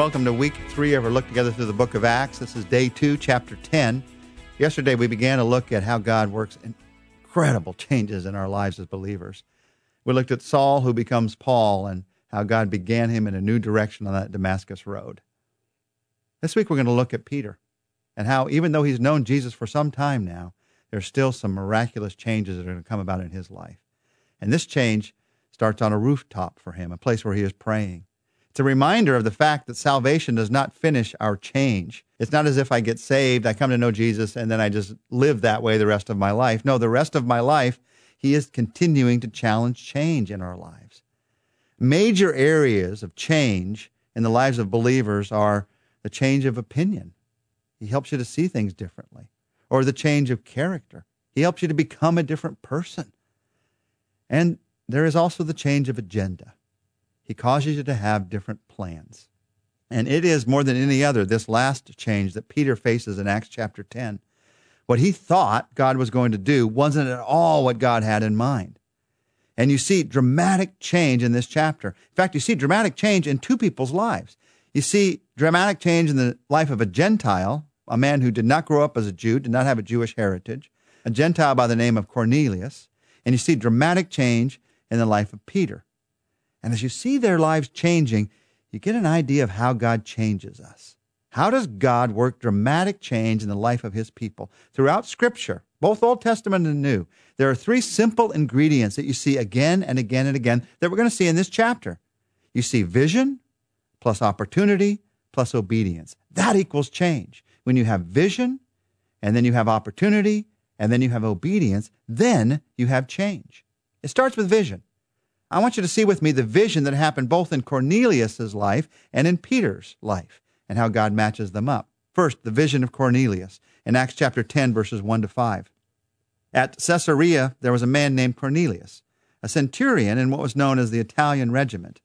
Welcome to week three of our look together through the book of Acts. This is day two, chapter 10. Yesterday, we began to look at how God works incredible changes in our lives as believers. We looked at Saul, who becomes Paul, and how God began him in a new direction on that Damascus road. This week, we're going to look at Peter and how, even though he's known Jesus for some time now, there's still some miraculous changes that are going to come about in his life. And this change starts on a rooftop for him, a place where he is praying. It's a reminder of the fact that salvation does not finish our change. It's not as if I get saved, I come to know Jesus, and then I just live that way the rest of my life. No, the rest of my life, He is continuing to challenge change in our lives. Major areas of change in the lives of believers are the change of opinion. He helps you to see things differently, or the change of character. He helps you to become a different person. And there is also the change of agenda. He causes you to have different plans. And it is more than any other this last change that Peter faces in Acts chapter 10. What he thought God was going to do wasn't at all what God had in mind. And you see dramatic change in this chapter. In fact, you see dramatic change in two people's lives. You see dramatic change in the life of a Gentile, a man who did not grow up as a Jew, did not have a Jewish heritage, a Gentile by the name of Cornelius. And you see dramatic change in the life of Peter. And as you see their lives changing, you get an idea of how God changes us. How does God work dramatic change in the life of his people? Throughout Scripture, both Old Testament and New, there are three simple ingredients that you see again and again and again that we're going to see in this chapter. You see vision plus opportunity plus obedience. That equals change. When you have vision, and then you have opportunity, and then you have obedience, then you have change. It starts with vision. I want you to see with me the vision that happened both in Cornelius's life and in Peter's life and how God matches them up. First, the vision of Cornelius in Acts chapter 10 verses 1 to 5. At Caesarea there was a man named Cornelius, a centurion in what was known as the Italian regiment.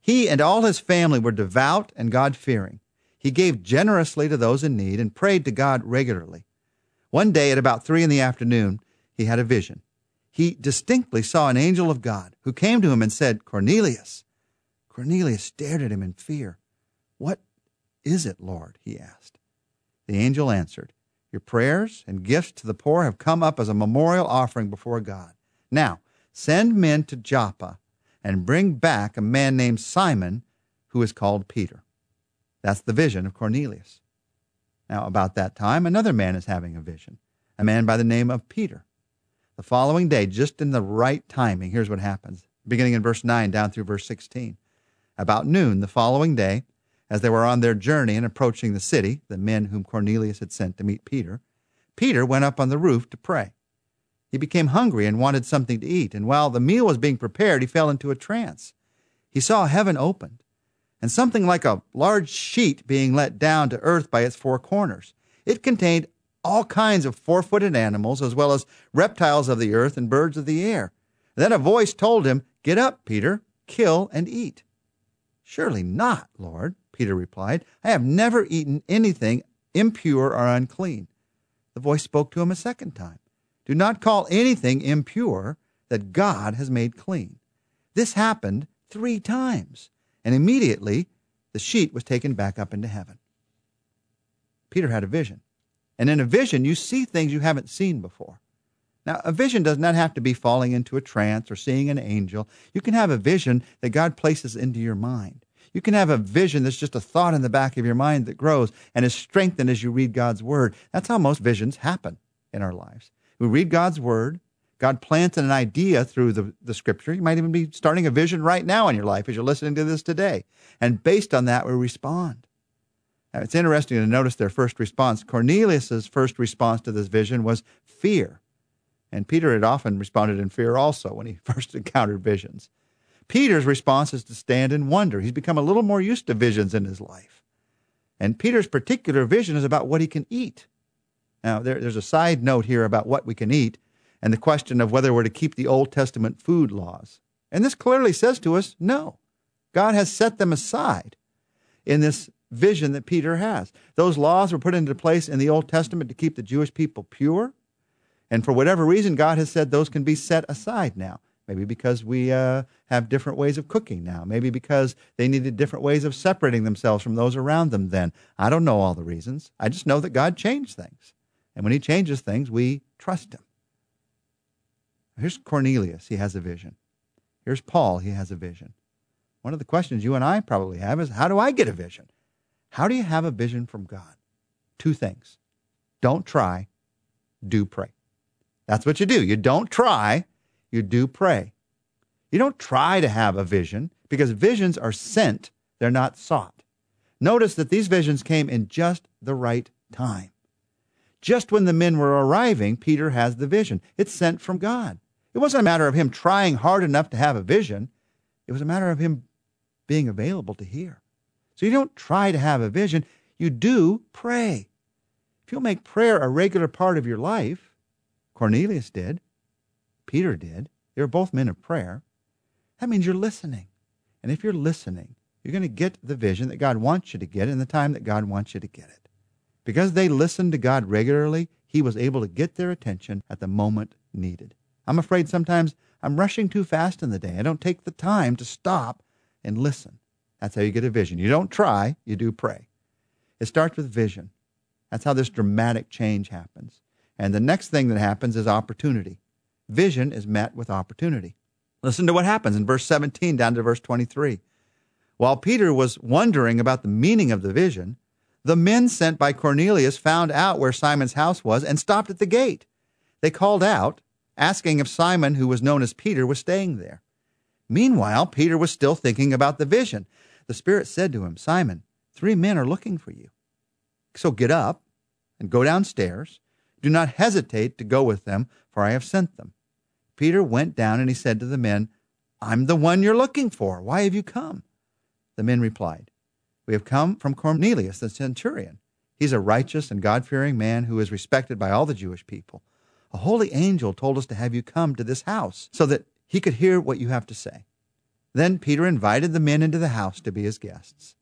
He and all his family were devout and God-fearing. He gave generously to those in need and prayed to God regularly. One day at about 3 in the afternoon, he had a vision he distinctly saw an angel of God who came to him and said, Cornelius. Cornelius stared at him in fear. What is it, Lord? he asked. The angel answered, Your prayers and gifts to the poor have come up as a memorial offering before God. Now, send men to Joppa and bring back a man named Simon who is called Peter. That's the vision of Cornelius. Now, about that time, another man is having a vision, a man by the name of Peter. The following day, just in the right timing, here's what happens, beginning in verse 9 down through verse 16. About noon the following day, as they were on their journey and approaching the city, the men whom Cornelius had sent to meet Peter, Peter went up on the roof to pray. He became hungry and wanted something to eat, and while the meal was being prepared, he fell into a trance. He saw heaven opened, and something like a large sheet being let down to earth by its four corners. It contained all kinds of four footed animals, as well as reptiles of the earth and birds of the air. Then a voice told him, Get up, Peter, kill and eat. Surely not, Lord, Peter replied. I have never eaten anything impure or unclean. The voice spoke to him a second time. Do not call anything impure that God has made clean. This happened three times, and immediately the sheet was taken back up into heaven. Peter had a vision. And in a vision, you see things you haven't seen before. Now, a vision does not have to be falling into a trance or seeing an angel. You can have a vision that God places into your mind. You can have a vision that's just a thought in the back of your mind that grows and is strengthened as you read God's Word. That's how most visions happen in our lives. We read God's Word. God plants an idea through the, the Scripture. You might even be starting a vision right now in your life as you're listening to this today. And based on that, we respond. Now, it's interesting to notice their first response. Cornelius's first response to this vision was fear. And Peter had often responded in fear also when he first encountered visions. Peter's response is to stand in wonder. He's become a little more used to visions in his life. And Peter's particular vision is about what he can eat. Now, there, there's a side note here about what we can eat and the question of whether we're to keep the Old Testament food laws. And this clearly says to us no. God has set them aside in this vision that Peter has. Those laws were put into place in the Old Testament to keep the Jewish people pure. And for whatever reason, God has said those can be set aside now. Maybe because we uh, have different ways of cooking now. Maybe because they needed different ways of separating themselves from those around them then. I don't know all the reasons. I just know that God changed things. And when He changes things, we trust Him. Here's Cornelius. He has a vision. Here's Paul. He has a vision. One of the questions you and I probably have is how do I get a vision? How do you have a vision from God? Two things. Don't try, do pray. That's what you do. You don't try, you do pray. You don't try to have a vision because visions are sent, they're not sought. Notice that these visions came in just the right time. Just when the men were arriving, Peter has the vision. It's sent from God. It wasn't a matter of him trying hard enough to have a vision, it was a matter of him being available to hear. So you don't try to have a vision, you do pray. If you'll make prayer a regular part of your life, Cornelius did, Peter did, they were both men of prayer, that means you're listening. And if you're listening, you're going to get the vision that God wants you to get in the time that God wants you to get it. Because they listened to God regularly, he was able to get their attention at the moment needed. I'm afraid sometimes I'm rushing too fast in the day. I don't take the time to stop and listen. That's how you get a vision. You don't try, you do pray. It starts with vision. That's how this dramatic change happens. And the next thing that happens is opportunity. Vision is met with opportunity. Listen to what happens in verse 17 down to verse 23. While Peter was wondering about the meaning of the vision, the men sent by Cornelius found out where Simon's house was and stopped at the gate. They called out, asking if Simon, who was known as Peter, was staying there. Meanwhile, Peter was still thinking about the vision. The Spirit said to him, Simon, three men are looking for you. So get up and go downstairs. Do not hesitate to go with them, for I have sent them. Peter went down and he said to the men, I'm the one you're looking for. Why have you come? The men replied, We have come from Cornelius the centurion. He's a righteous and God fearing man who is respected by all the Jewish people. A holy angel told us to have you come to this house so that he could hear what you have to say. Then Peter invited the men into the house to be his guests.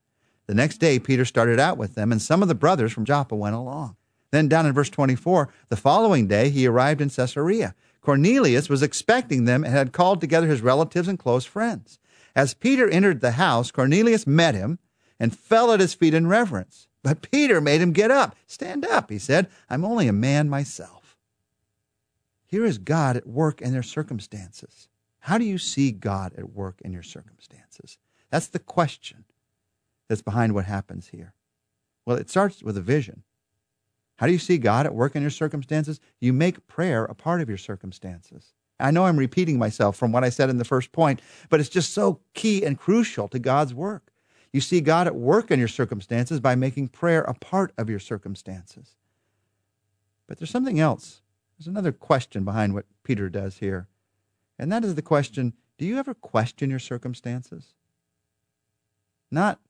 The next day, Peter started out with them, and some of the brothers from Joppa went along. Then, down in verse 24, the following day he arrived in Caesarea. Cornelius was expecting them and had called together his relatives and close friends. As Peter entered the house, Cornelius met him and fell at his feet in reverence. But Peter made him get up. Stand up, he said. I'm only a man myself. Here is God at work in their circumstances. How do you see God at work in your circumstances? That's the question that's behind what happens here. Well, it starts with a vision. How do you see God at work in your circumstances? You make prayer a part of your circumstances. I know I'm repeating myself from what I said in the first point, but it's just so key and crucial to God's work. You see God at work in your circumstances by making prayer a part of your circumstances. But there's something else. There's another question behind what Peter does here. And that is the question do you ever question your circumstances? Not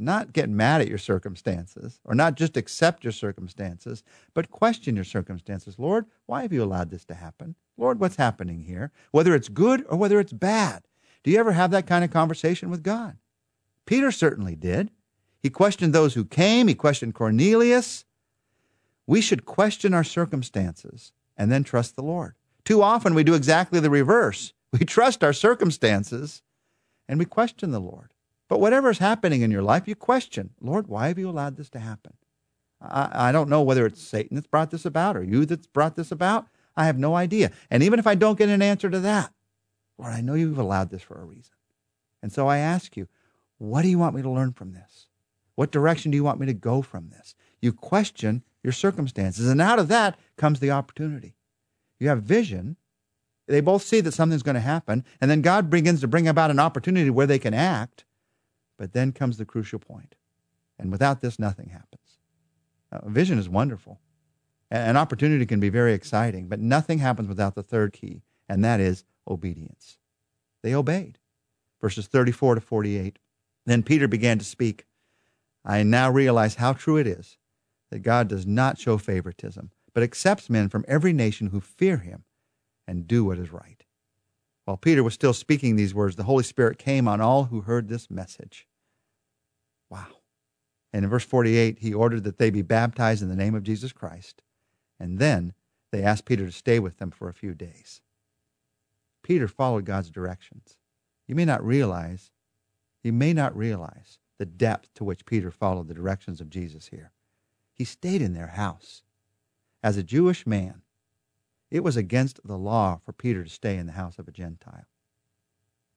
not get mad at your circumstances or not just accept your circumstances, but question your circumstances. Lord, why have you allowed this to happen? Lord, what's happening here? Whether it's good or whether it's bad. Do you ever have that kind of conversation with God? Peter certainly did. He questioned those who came, he questioned Cornelius. We should question our circumstances and then trust the Lord. Too often we do exactly the reverse. We trust our circumstances and we question the Lord. But whatever is happening in your life, you question, Lord, why have you allowed this to happen? I, I don't know whether it's Satan that's brought this about or you that's brought this about. I have no idea. And even if I don't get an answer to that, Lord, I know you've allowed this for a reason. And so I ask you, what do you want me to learn from this? What direction do you want me to go from this? You question your circumstances. And out of that comes the opportunity. You have vision. They both see that something's going to happen. And then God begins to bring about an opportunity where they can act. But then comes the crucial point. And without this, nothing happens. Vision is wonderful. An opportunity can be very exciting, but nothing happens without the third key, and that is obedience. They obeyed. Verses 34 to 48. Then Peter began to speak. I now realize how true it is that God does not show favoritism, but accepts men from every nation who fear him and do what is right. While Peter was still speaking these words, the Holy Spirit came on all who heard this message. Wow. And in verse 48, he ordered that they be baptized in the name of Jesus Christ. And then they asked Peter to stay with them for a few days. Peter followed God's directions. You may not realize, you may not realize the depth to which Peter followed the directions of Jesus here. He stayed in their house. As a Jewish man, it was against the law for Peter to stay in the house of a Gentile.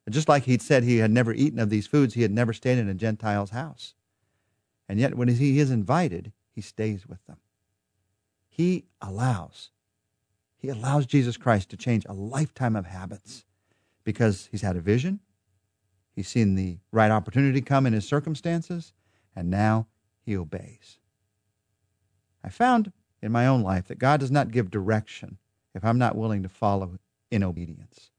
And just like he'd said he had never eaten of these foods, he had never stayed in a Gentile's house. And yet, when he is invited, he stays with them. He allows, he allows Jesus Christ to change a lifetime of habits because he's had a vision, he's seen the right opportunity come in his circumstances, and now he obeys. I found in my own life that God does not give direction if I'm not willing to follow in obedience.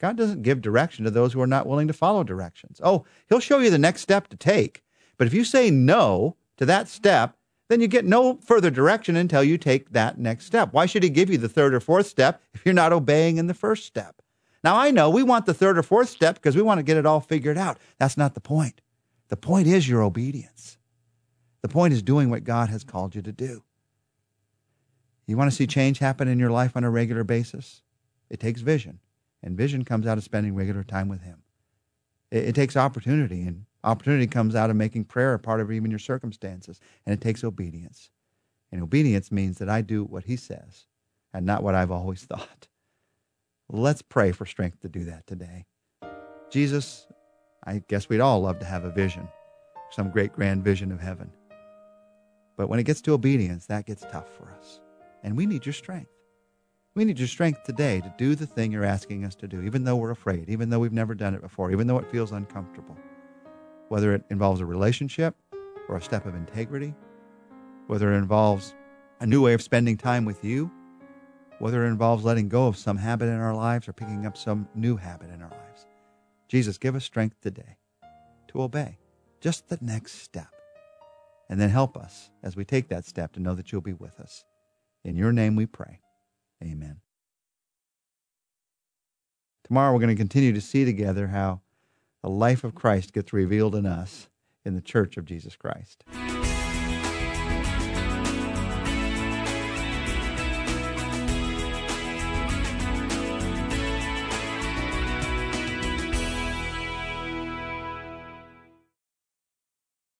God doesn't give direction to those who are not willing to follow directions. Oh, He'll show you the next step to take. But if you say no to that step, then you get no further direction until you take that next step. Why should He give you the third or fourth step if you're not obeying in the first step? Now, I know we want the third or fourth step because we want to get it all figured out. That's not the point. The point is your obedience. The point is doing what God has called you to do. You want to see change happen in your life on a regular basis? It takes vision, and vision comes out of spending regular time with Him. It, it takes opportunity, and opportunity comes out of making prayer a part of even your circumstances, and it takes obedience. And obedience means that I do what He says and not what I've always thought. Let's pray for strength to do that today. Jesus, I guess we'd all love to have a vision, some great grand vision of heaven. But when it gets to obedience, that gets tough for us. And we need your strength. We need your strength today to do the thing you're asking us to do, even though we're afraid, even though we've never done it before, even though it feels uncomfortable. Whether it involves a relationship or a step of integrity, whether it involves a new way of spending time with you, whether it involves letting go of some habit in our lives or picking up some new habit in our lives. Jesus, give us strength today to obey just the next step. And then help us as we take that step to know that you'll be with us. In your name we pray. Amen. Tomorrow we're going to continue to see together how the life of Christ gets revealed in us in the church of Jesus Christ.